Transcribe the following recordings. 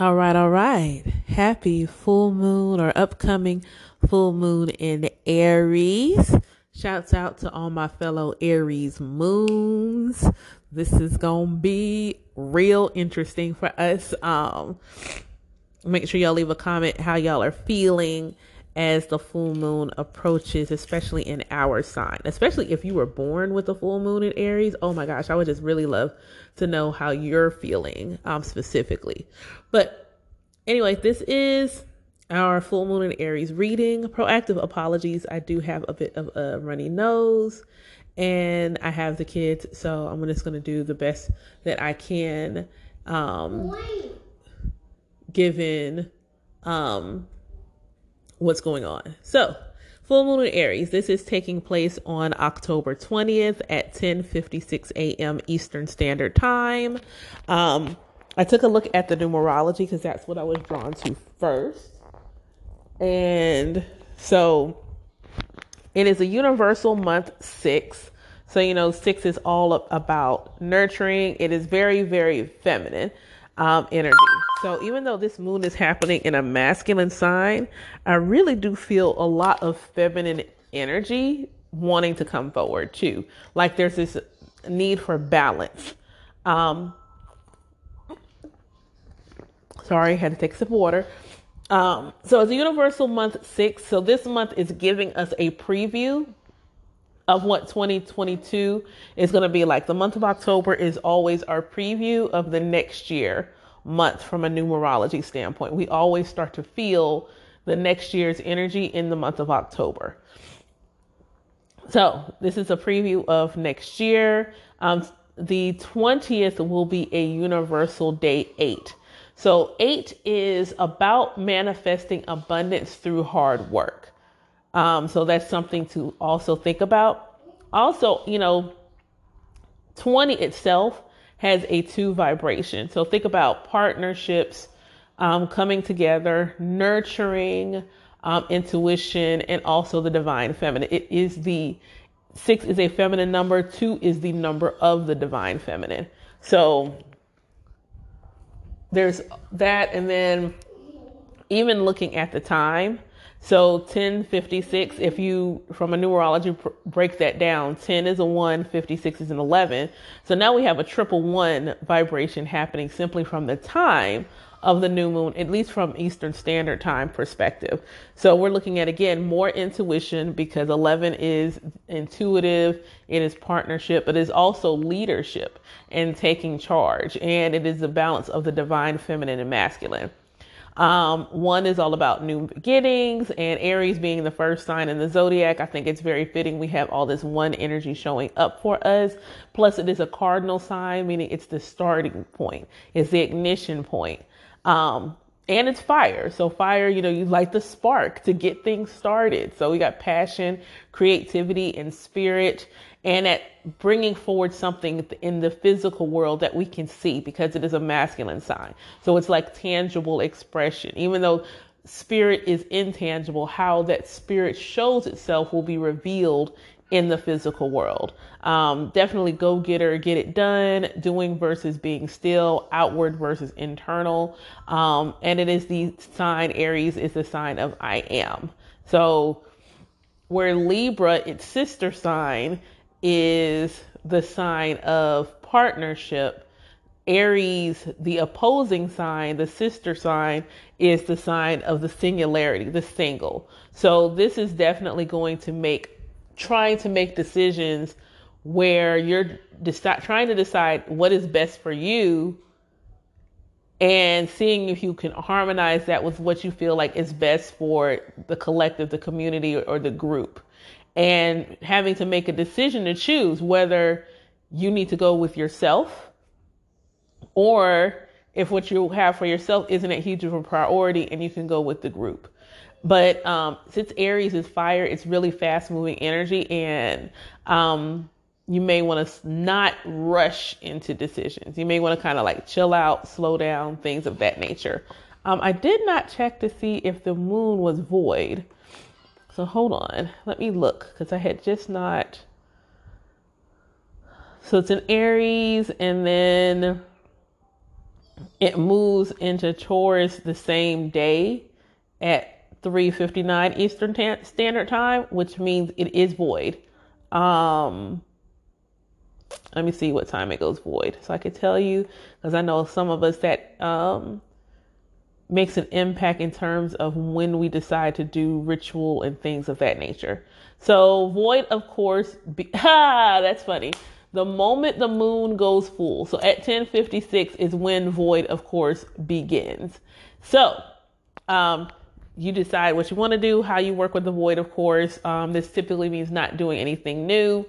All right, all right. Happy full moon or upcoming full moon in Aries. Shouts out to all my fellow Aries moons. This is going to be real interesting for us. Um make sure y'all leave a comment how y'all are feeling as the full moon approaches, especially in our sign. Especially if you were born with a full moon in Aries. Oh my gosh, I would just really love to know how you're feeling um, specifically. But anyway, this is our full moon in Aries reading. Proactive apologies. I do have a bit of a runny nose and I have the kids, so I'm just going to do the best that I can um, given um, what's going on. So, full moon in Aries. This is taking place on October 20th at 10:56 a.m. Eastern Standard Time. Um, I took a look at the numerology because that's what I was drawn to first. And so it is a universal month 6. So you know 6 is all about nurturing. It is very very feminine um, energy. So even though this moon is happening in a masculine sign, I really do feel a lot of feminine energy wanting to come forward too. Like there's this need for balance. Um, sorry, I had to take a sip of water. Um, so it's a universal month six. So this month is giving us a preview of what 2022 is going to be like. The month of October is always our preview of the next year month from a numerology standpoint. We always start to feel the next year's energy in the month of October. So, this is a preview of next year. Um, the 20th will be a universal day eight. So, eight is about manifesting abundance through hard work. Um, so that's something to also think about. Also, you know, 20 itself has a two vibration. So think about partnerships um, coming together, nurturing um, intuition, and also the divine feminine. It is the six is a feminine number, two is the number of the divine feminine. So there's that, and then even looking at the time, so 1056, if you, from a numerology, break that down, 10 is a 1, 56 is an 11. So now we have a triple one vibration happening simply from the time of the new moon, at least from Eastern Standard Time perspective. So we're looking at, again, more intuition because 11 is intuitive, it is partnership, but it is also leadership and taking charge. And it is the balance of the divine feminine and masculine. Um, one is all about new beginnings, and Aries being the first sign in the zodiac, I think it's very fitting we have all this one energy showing up for us. Plus, it is a cardinal sign, meaning it's the starting point, it's the ignition point. Um, and it's fire. So fire, you know, you light the spark to get things started. So we got passion, creativity, and spirit and at bringing forward something in the physical world that we can see because it is a masculine sign. So it's like tangible expression. Even though spirit is intangible, how that spirit shows itself will be revealed in the physical world. Um, definitely go getter, get it done, doing versus being still, outward versus internal. Um, and it is the sign, Aries is the sign of I am. So where Libra, its sister sign, is the sign of partnership. Aries, the opposing sign, the sister sign, is the sign of the singularity, the single. So this is definitely going to make trying to make decisions where you're deci- trying to decide what is best for you and seeing if you can harmonize that with what you feel like is best for the collective, the community, or, or the group and having to make a decision to choose whether you need to go with yourself or if what you have for yourself isn't a huge of a priority and you can go with the group. But um, since Aries is fire, it's really fast moving energy and um, you may want to not rush into decisions. You may want to kind of like chill out, slow down, things of that nature. Um, I did not check to see if the moon was void. So hold on, let me look because I had just not. So it's an Aries, and then it moves into Taurus the same day at 3:59 Eastern Standard Time, which means it is void. Um, let me see what time it goes void, so I could tell you because I know some of us that um, makes an impact in terms of when we decide to do ritual and things of that nature. So void, of course, be, ha, that's funny. The moment the moon goes full, so at 10:56 is when void, of course, begins. So, um, you decide what you want to do, how you work with the void, of course. Um, this typically means not doing anything new.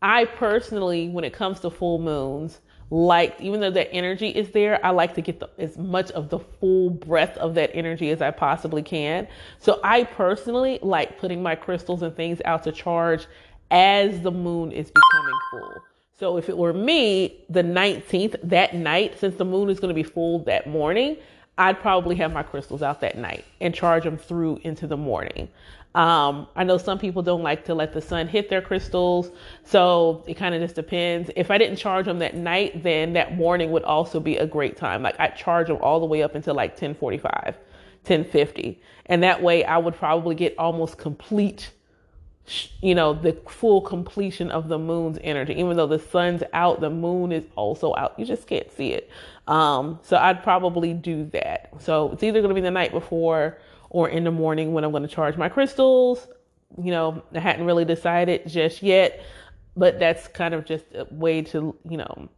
I personally, when it comes to full moons, like even though that energy is there, I like to get the, as much of the full breadth of that energy as I possibly can. So I personally like putting my crystals and things out to charge as the moon is becoming full. So if it were me, the 19th, that night, since the moon is going to be full that morning, I'd probably have my crystals out that night and charge them through into the morning. Um, I know some people don't like to let the sun hit their crystals, so it kind of just depends. If I didn't charge them that night, then that morning would also be a great time. Like I'd charge them all the way up until like 1045, 1050. And that way I would probably get almost complete, you know, the full completion of the moon's energy. Even though the sun's out, the moon is also out. You just can't see it. Um, so I'd probably do that. So it's either going to be the night before or in the morning when I'm going to charge my crystals. You know, I hadn't really decided just yet, but that's kind of just a way to, you know,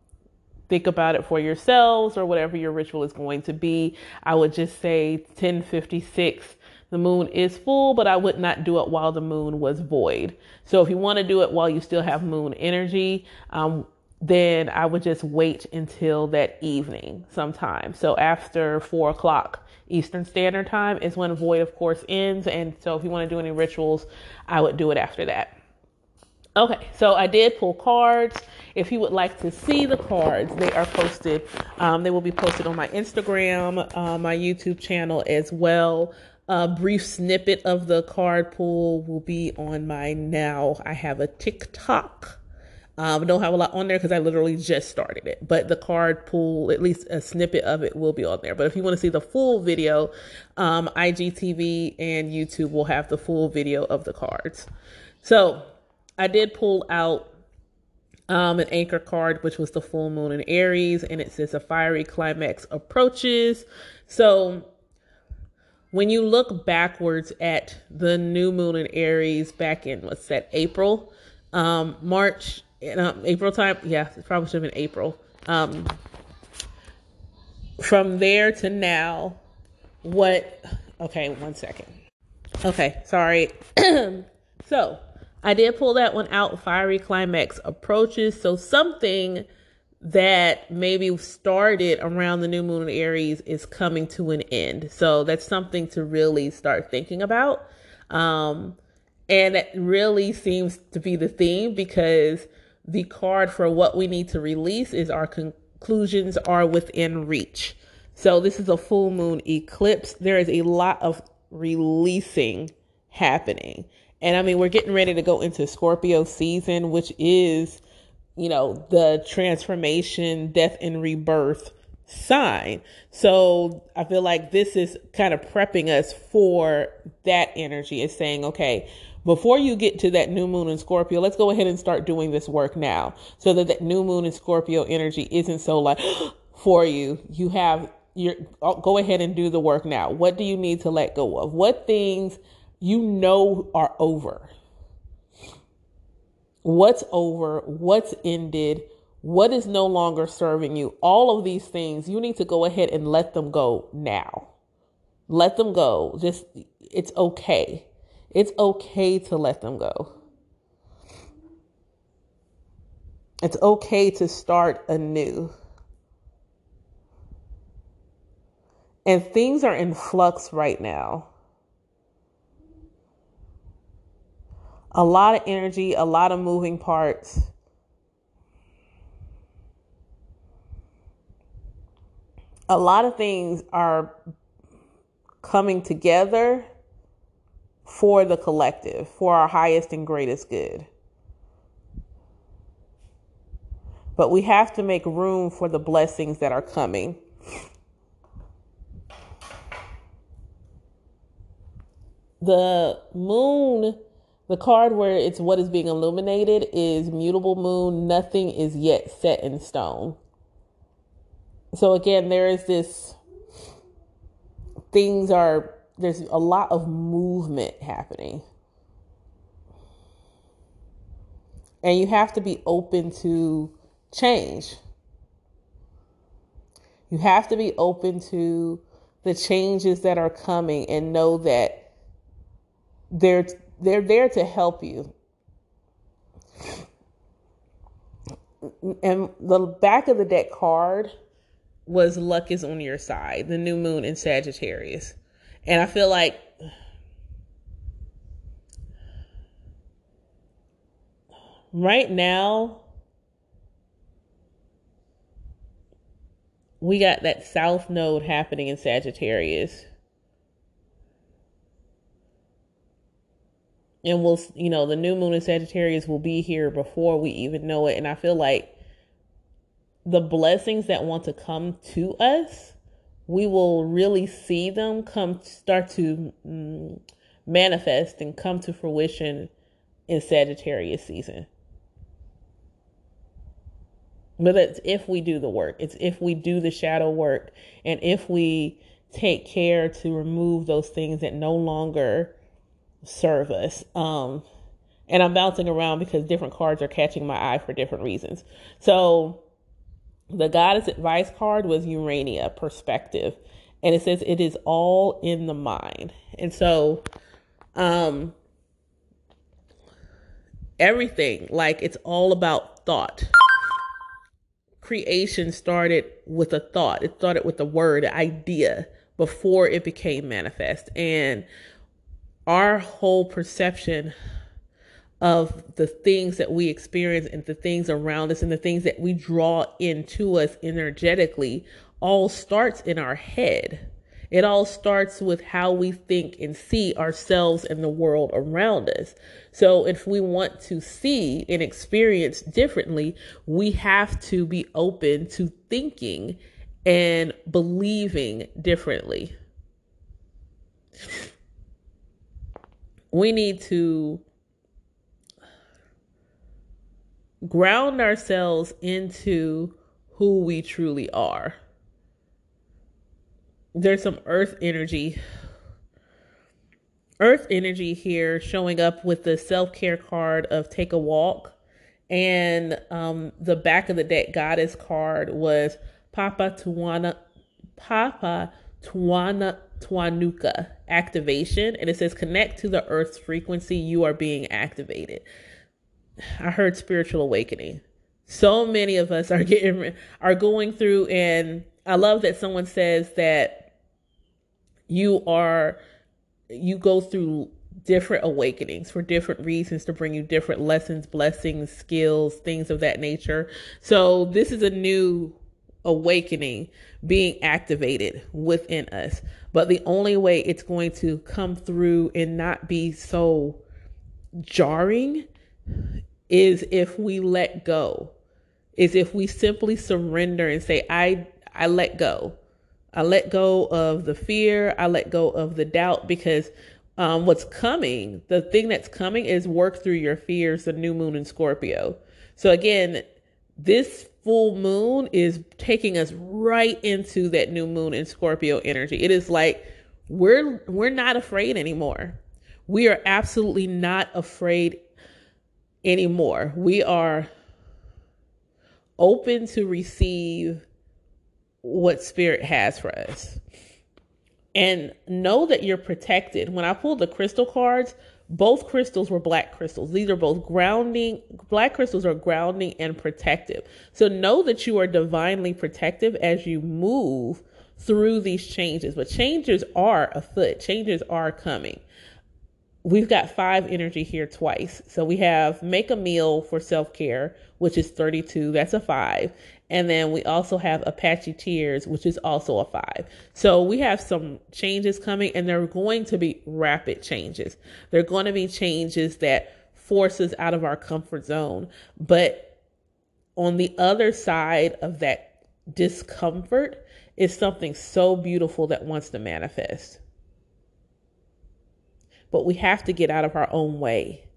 think about it for yourselves or whatever your ritual is going to be. I would just say 1056 the moon is full, but I would not do it while the moon was void. So if you want to do it while you still have moon energy, um, then I would just wait until that evening sometime. So after four o'clock Eastern Standard Time is when Void, of course, ends. And so if you want to do any rituals, I would do it after that. Okay, so I did pull cards. If you would like to see the cards, they are posted. Um, they will be posted on my Instagram, uh, my YouTube channel as well. A brief snippet of the card pull will be on my now. I have a TikTok um, don't have a lot on there because I literally just started it, but the card pool, at least a snippet of it, will be on there. But if you want to see the full video, um, IGTV and YouTube will have the full video of the cards. So I did pull out um, an anchor card, which was the full moon in Aries, and it says a fiery climax approaches. So when you look backwards at the new moon in Aries back in what's that April, um, March um, April time. Yeah, it probably should have been April. Um, from there to now, what? Okay, one second. Okay, sorry. so I did pull that one out. Fiery climax approaches. So something that maybe started around the new moon in Aries is coming to an end. So that's something to really start thinking about. Um, and it really seems to be the theme because the card for what we need to release is our conclusions are within reach. So this is a full moon eclipse. There is a lot of releasing happening. And I mean, we're getting ready to go into Scorpio season, which is, you know, the transformation, death and rebirth sign. So I feel like this is kind of prepping us for that energy. It's saying, okay, before you get to that new moon in Scorpio, let's go ahead and start doing this work now so that that new moon in Scorpio energy isn't so like for you. You have your oh, go ahead and do the work now. What do you need to let go of? What things you know are over? What's over? What's ended? What is no longer serving you? All of these things, you need to go ahead and let them go now. Let them go. Just, it's okay. It's okay to let them go. It's okay to start anew. And things are in flux right now. A lot of energy, a lot of moving parts. A lot of things are coming together for the collective, for our highest and greatest good. But we have to make room for the blessings that are coming The moon, the card where it's what is being illuminated is mutable moon. Nothing is yet set in stone. So again, there is this things are there's a lot of movement happening. And you have to be open to change. You have to be open to the changes that are coming and know that they're they're there to help you. And the back of the deck card was luck is on your side, the new moon in Sagittarius. And I feel like right now we got that south node happening in Sagittarius. And we'll, you know, the new moon in Sagittarius will be here before we even know it. And I feel like the blessings that want to come to us, we will really see them come, start to mm, manifest and come to fruition in Sagittarius season. But that's if we do the work. It's if we do the shadow work and if we take care to remove those things that no longer serve us. Um, and I'm bouncing around because different cards are catching my eye for different reasons. So the goddess advice card was Urania perspective. And it says it is all in the mind. And so um everything like it's all about thought creation started with a thought. It started with a word, idea before it became manifest. And our whole perception of the things that we experience and the things around us and the things that we draw into us energetically all starts in our head. It all starts with how we think and see ourselves and the world around us. So, if we want to see and experience differently, we have to be open to thinking and believing differently. We need to ground ourselves into who we truly are. There's some earth energy earth energy here showing up with the self-care card of take a walk. And um, the back of the deck goddess card was papa tuana papa tuana tuanuka activation. And it says connect to the earth's frequency. You are being activated i heard spiritual awakening so many of us are getting are going through and i love that someone says that you are you go through different awakenings for different reasons to bring you different lessons, blessings, skills, things of that nature. So this is a new awakening being activated within us. But the only way it's going to come through and not be so jarring is if we let go. Is if we simply surrender and say I I let go. I let go of the fear. I let go of the doubt because um, what's coming, the thing that's coming is work through your fears, the new moon in Scorpio. So again, this full moon is taking us right into that new moon in Scorpio energy. It is like we're we're not afraid anymore. We are absolutely not afraid anymore. We are open to receive what spirit has for us. And know that you're protected. When I pulled the crystal cards, both crystals were black crystals. These are both grounding, black crystals are grounding and protective. So know that you are divinely protective as you move through these changes. But changes are afoot, changes are coming. We've got five energy here twice. So we have make a meal for self care, which is 32. That's a five. And then we also have Apache Tears, which is also a five. So we have some changes coming, and they're going to be rapid changes. They're going to be changes that force us out of our comfort zone. But on the other side of that discomfort is something so beautiful that wants to manifest. But we have to get out of our own way.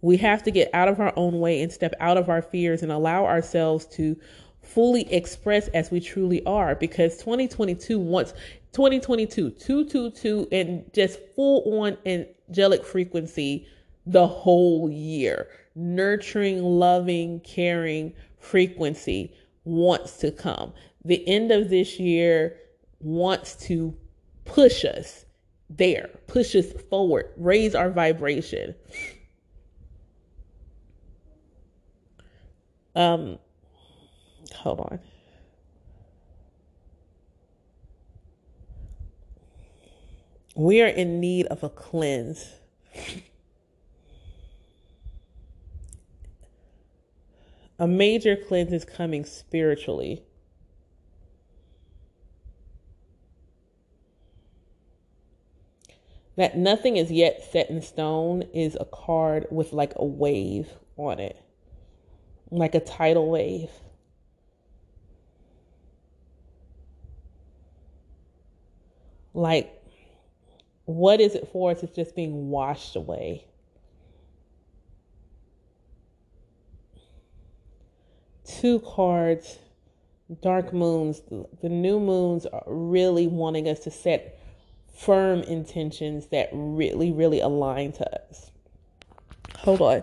We have to get out of our own way and step out of our fears and allow ourselves to fully express as we truly are because 2022 wants 2022 222 and just full on angelic frequency the whole year. Nurturing loving caring frequency wants to come. The end of this year wants to push us there push us forward raise our vibration um hold on. We are in need of a cleanse. A major cleanse is coming spiritually. That nothing is yet set in stone is a card with like a wave on it, like a tidal wave. Like, what is it for? It's just being washed away. Two cards, dark moons. The new moons are really wanting us to set firm intentions that really, really align to us. Hold on.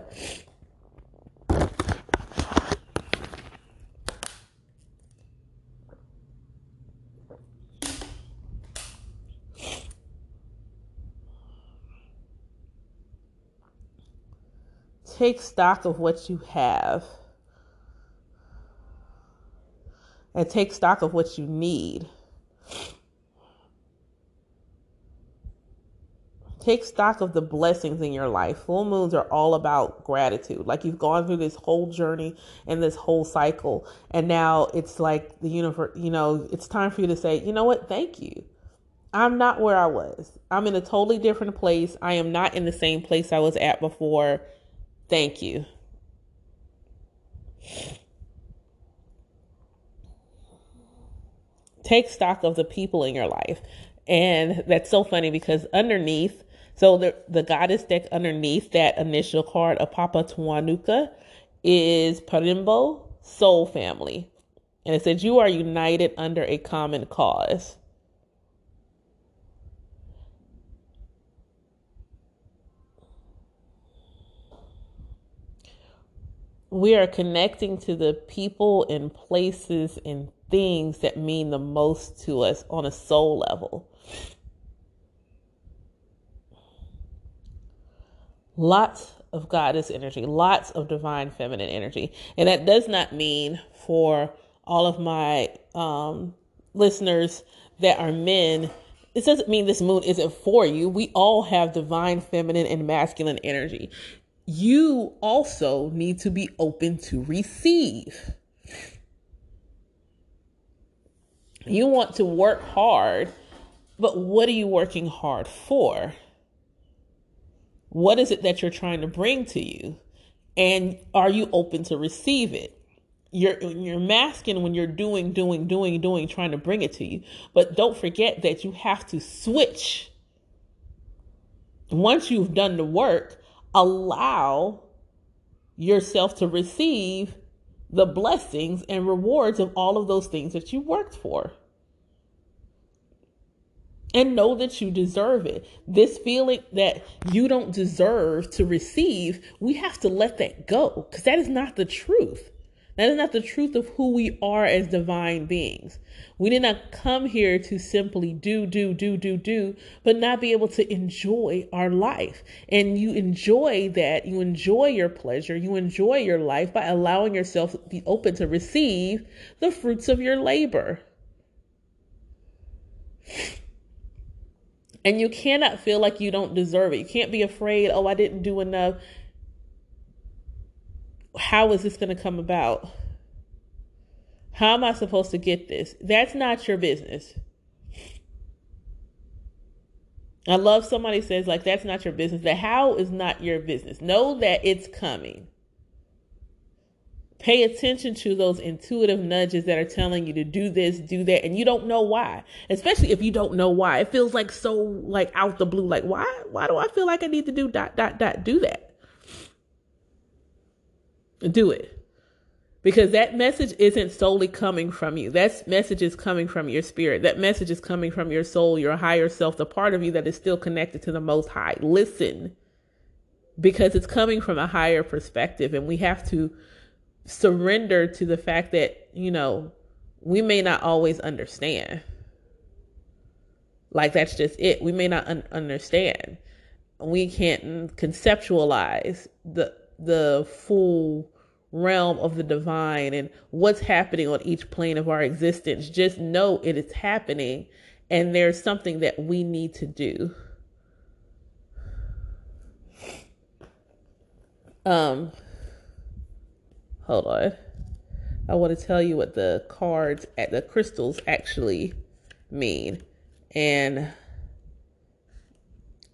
take stock of what you have and take stock of what you need. Take stock of the blessings in your life. Full moons are all about gratitude. Like you've gone through this whole journey and this whole cycle, and now it's like the universe, you know, it's time for you to say, you know what, thank you. I'm not where I was. I'm in a totally different place. I am not in the same place I was at before Thank you. Take stock of the people in your life. And that's so funny because underneath, so the, the goddess deck underneath that initial card of Papa Tuanuka is Parimbo Soul Family. And it says, You are united under a common cause. we are connecting to the people and places and things that mean the most to us on a soul level. Lots of goddess energy, lots of divine feminine energy. And that does not mean for all of my um, listeners that are men, it doesn't mean this moon isn't for you. We all have divine feminine and masculine energy you also need to be open to receive. You want to work hard, but what are you working hard for? What is it that you're trying to bring to you? And are you open to receive it? You're you're masking when you're doing, doing, doing, doing, trying to bring it to you. But don't forget that you have to switch. Once you've done the work, allow yourself to receive the blessings and rewards of all of those things that you worked for. And know that you deserve it. This feeling that you don't deserve to receive, we have to let that go because that is not the truth. That is not the truth of who we are as divine beings. We did not come here to simply do, do, do, do, do, but not be able to enjoy our life. And you enjoy that. You enjoy your pleasure. You enjoy your life by allowing yourself to be open to receive the fruits of your labor. And you cannot feel like you don't deserve it. You can't be afraid, oh, I didn't do enough how is this going to come about? How am I supposed to get this? That's not your business. I love somebody says like that's not your business. The how is not your business. Know that it's coming. Pay attention to those intuitive nudges that are telling you to do this, do that, and you don't know why. Especially if you don't know why. It feels like so like out the blue. Like, why why do I feel like I need to do dot dot dot do that? Do it. Because that message isn't solely coming from you. That message is coming from your spirit. That message is coming from your soul, your higher self, the part of you that is still connected to the most high. Listen. Because it's coming from a higher perspective and we have to surrender to the fact that, you know, we may not always understand. Like that's just it. We may not un- understand. We can't conceptualize the the full realm of the divine and what's happening on each plane of our existence. Just know it is happening and there's something that we need to do. Um Hold on. I want to tell you what the cards at the crystals actually mean. And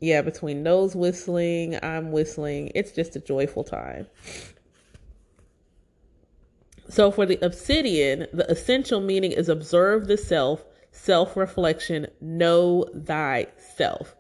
yeah, between nose whistling, I'm whistling, it's just a joyful time. So for the obsidian, the essential meaning is observe the self, self reflection, know thyself.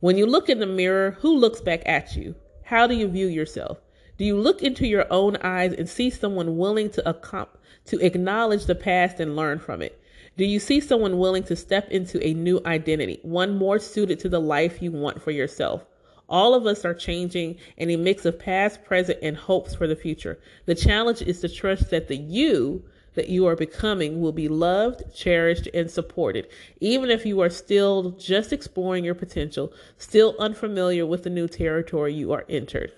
When you look in the mirror, who looks back at you? How do you view yourself? Do you look into your own eyes and see someone willing to accom- to acknowledge the past and learn from it? Do you see someone willing to step into a new identity, one more suited to the life you want for yourself? All of us are changing in a mix of past, present, and hopes for the future. The challenge is to trust that the you that you are becoming will be loved, cherished, and supported, even if you are still just exploring your potential, still unfamiliar with the new territory you are entered.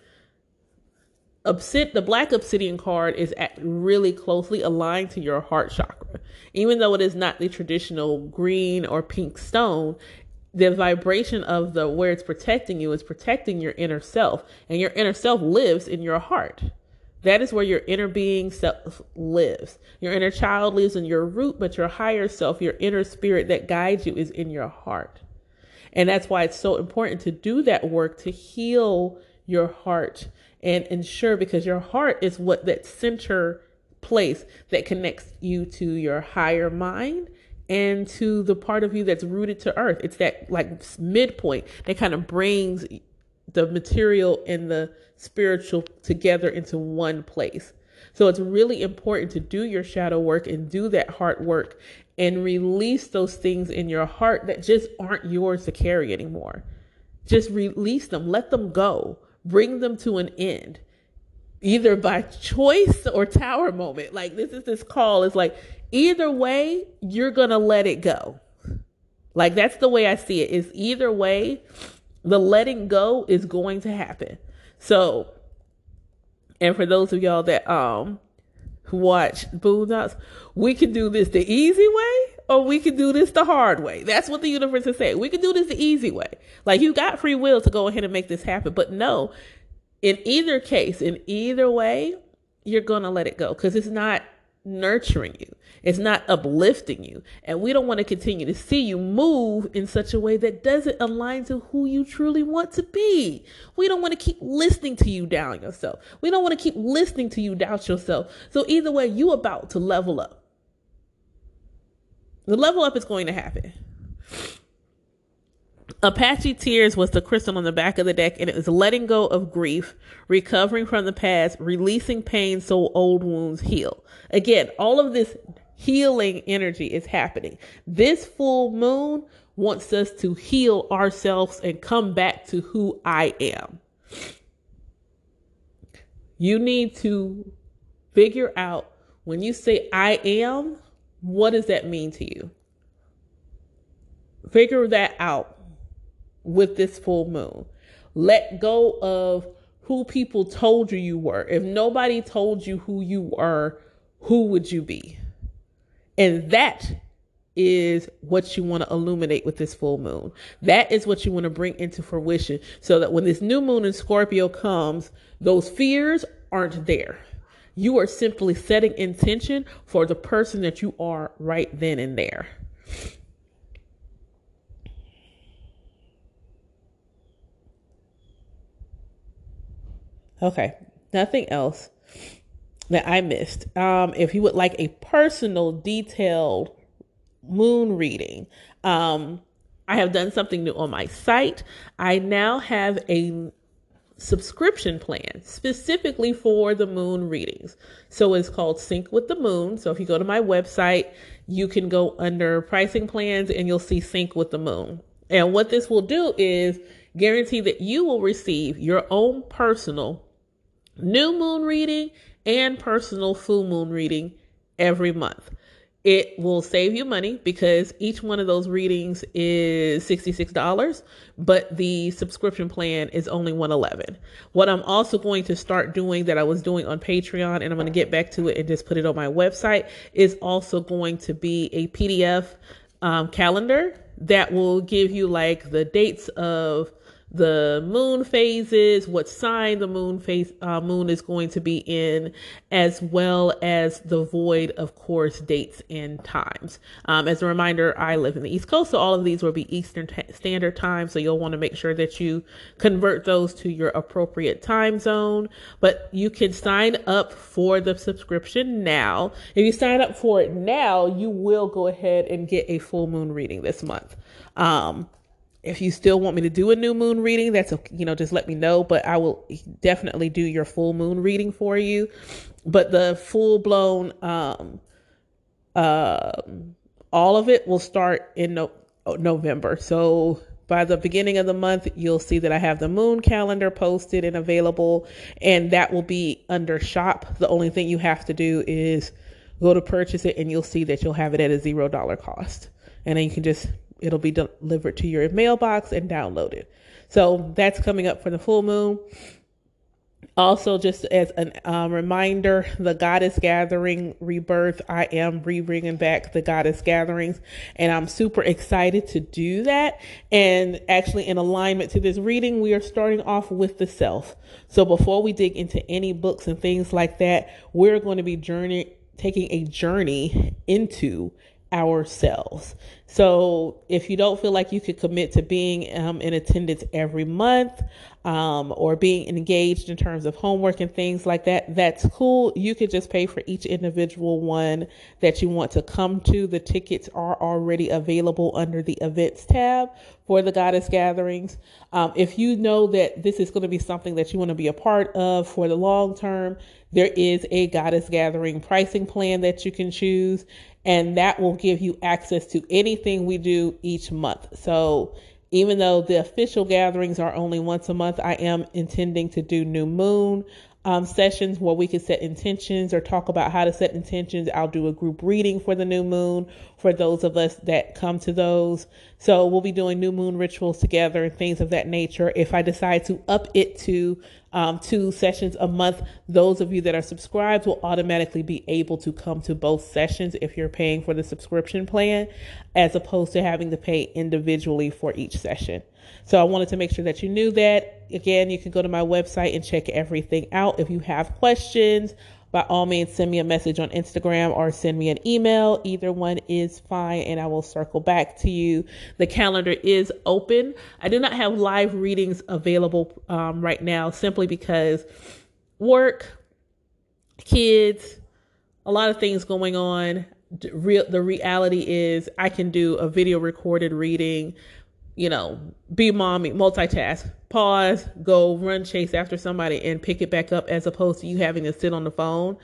Obsid- the black obsidian card is really closely aligned to your heart chakra. Even though it is not the traditional green or pink stone, the vibration of the where it's protecting you is protecting your inner self, and your inner self lives in your heart. That is where your inner being self lives. Your inner child lives in your root, but your higher self, your inner spirit that guides you, is in your heart. And that's why it's so important to do that work to heal your heart and ensure because your heart is what that center place that connects you to your higher mind and to the part of you that's rooted to earth. It's that like midpoint that kind of brings the material and the spiritual together into one place. So it's really important to do your shadow work and do that heart work and release those things in your heart that just aren't yours to carry anymore. Just release them, let them go bring them to an end either by choice or tower moment. Like this is this call. It's like either way you're gonna let it go. Like that's the way i see it. Is either way the letting go is going to happen. So and for those of y'all that um watch boondocks we can do this the easy way or we can do this the hard way. That's what the universe is saying. We can do this the easy way. Like you got free will to go ahead and make this happen. But no, in either case, in either way, you're going to let it go because it's not nurturing you. It's not uplifting you. And we don't want to continue to see you move in such a way that doesn't align to who you truly want to be. We don't want to keep listening to you down yourself. We don't want to keep listening to you doubt yourself. So either way, you about to level up. The level up is going to happen. Apache Tears was the crystal on the back of the deck, and it was letting go of grief, recovering from the past, releasing pain so old wounds heal. Again, all of this healing energy is happening. This full moon wants us to heal ourselves and come back to who I am. You need to figure out when you say I am, what does that mean to you? Figure that out with this full moon. Let go of who people told you you were. If nobody told you who you were, who would you be? And that is what you want to illuminate with this full moon. That is what you want to bring into fruition so that when this new moon in Scorpio comes, those fears aren't there. You are simply setting intention for the person that you are right then and there. Okay, nothing else. that I missed. Um, if you would like a personal, detailed moon reading, um, I have done something new on my site. I now have a subscription plan specifically for the moon readings. So it's called Sync with the Moon. So if you go to my website, you can go under pricing plans and you'll see Sync with the Moon. And what this will do is guarantee that you will receive your own personal new moon reading and personal full moon reading every month. It will save you money because each one of those readings is $66, but the subscription plan is only 111. What I'm also going to start doing that I was doing on Patreon and I'm going to get back to it and just put it on my website is also going to be a PDF um, calendar that will give you like the dates of the moon phases, what sign the moon phase uh, moon is going to be in, as well as the void, of course, dates and times. Um, as a reminder, I live in the East Coast, so all of these will be Eastern t- Standard Time. So you'll want to make sure that you convert those to your appropriate time zone. But you can sign up for the subscription now. If you sign up for it now, you will go ahead and get a full moon reading this month. Um, if you still want me to do a new moon reading, that's a, you know just let me know. But I will definitely do your full moon reading for you. But the full blown, um, uh, all of it will start in no- November. So by the beginning of the month, you'll see that I have the moon calendar posted and available, and that will be under shop. The only thing you have to do is go to purchase it, and you'll see that you'll have it at a zero dollar cost, and then you can just it'll be delivered to your mailbox and downloaded. So that's coming up for the full moon. Also, just as a um, reminder, the Goddess Gathering Rebirth, I am re bringing back the Goddess Gatherings, and I'm super excited to do that. And actually, in alignment to this reading, we are starting off with the self. So, before we dig into any books and things like that, we're going to be journey taking a journey into ourselves. So if you don't feel like you could commit to being um, in attendance every month um, or being engaged in terms of homework and things like that, that's cool. You could just pay for each individual one that you want to come to. The tickets are already available under the events tab for the Goddess Gatherings. Um, if you know that this is going to be something that you want to be a part of for the long term, there is a Goddess Gathering pricing plan that you can choose and that will give you access to anything we do each month. So even though the official gatherings are only once a month, I am intending to do new moon um, sessions where we can set intentions or talk about how to set intentions. I'll do a group reading for the new moon for those of us that come to those. So we'll be doing new moon rituals together and things of that nature. If I decide to up it to um, two sessions a month, those of you that are subscribed will automatically be able to come to both sessions if you're paying for the subscription plan, as opposed to having to pay individually for each session. So I wanted to make sure that you knew that. Again, you can go to my website and check everything out. If you have questions, by all means, send me a message on Instagram or send me an email. Either one is fine, and I will circle back to you. The calendar is open. I do not have live readings available um, right now simply because work, kids, a lot of things going on. Real, the reality is, I can do a video recorded reading you know, be mommy, multitask, pause, go run chase after somebody and pick it back up as opposed to you having to sit on the phone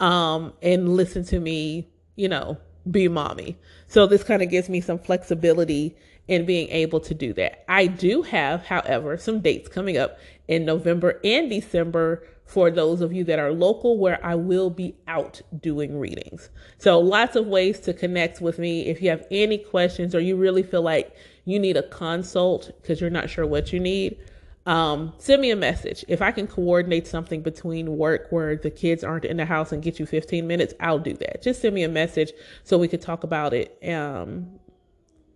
um, and listen to me, you know, be mommy. So this kind of gives me some flexibility in being able to do that. I do have, however, some dates coming up in November and December for those of you that are local where I will be out doing readings. So lots of ways to connect with me. If you have any questions or you really feel like you need a consult because you're not sure what you need, um, send me a message. If I can coordinate something between work where the kids aren't in the house and get you 15 minutes, I'll do that. Just send me a message so we could talk about it um,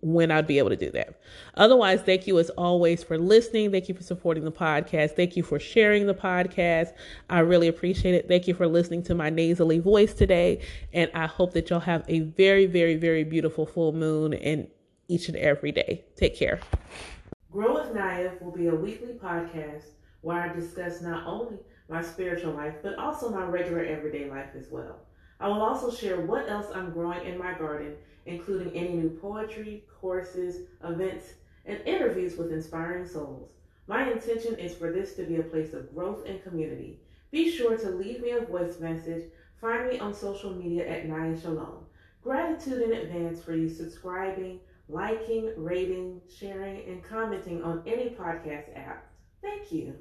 when I'd be able to do that. Otherwise, thank you as always for listening. Thank you for supporting the podcast. Thank you for sharing the podcast. I really appreciate it. Thank you for listening to my nasally voice today. And I hope that y'all have a very, very, very beautiful full moon and each and every day. Take care. Grow with Naya will be a weekly podcast where I discuss not only my spiritual life, but also my regular everyday life as well. I will also share what else I'm growing in my garden, including any new poetry, courses, events, and interviews with inspiring souls. My intention is for this to be a place of growth and community. Be sure to leave me a voice message. Find me on social media at Naya Shalom. Gratitude in advance for you subscribing, liking, rating, sharing, and commenting on any podcast app. Thank you.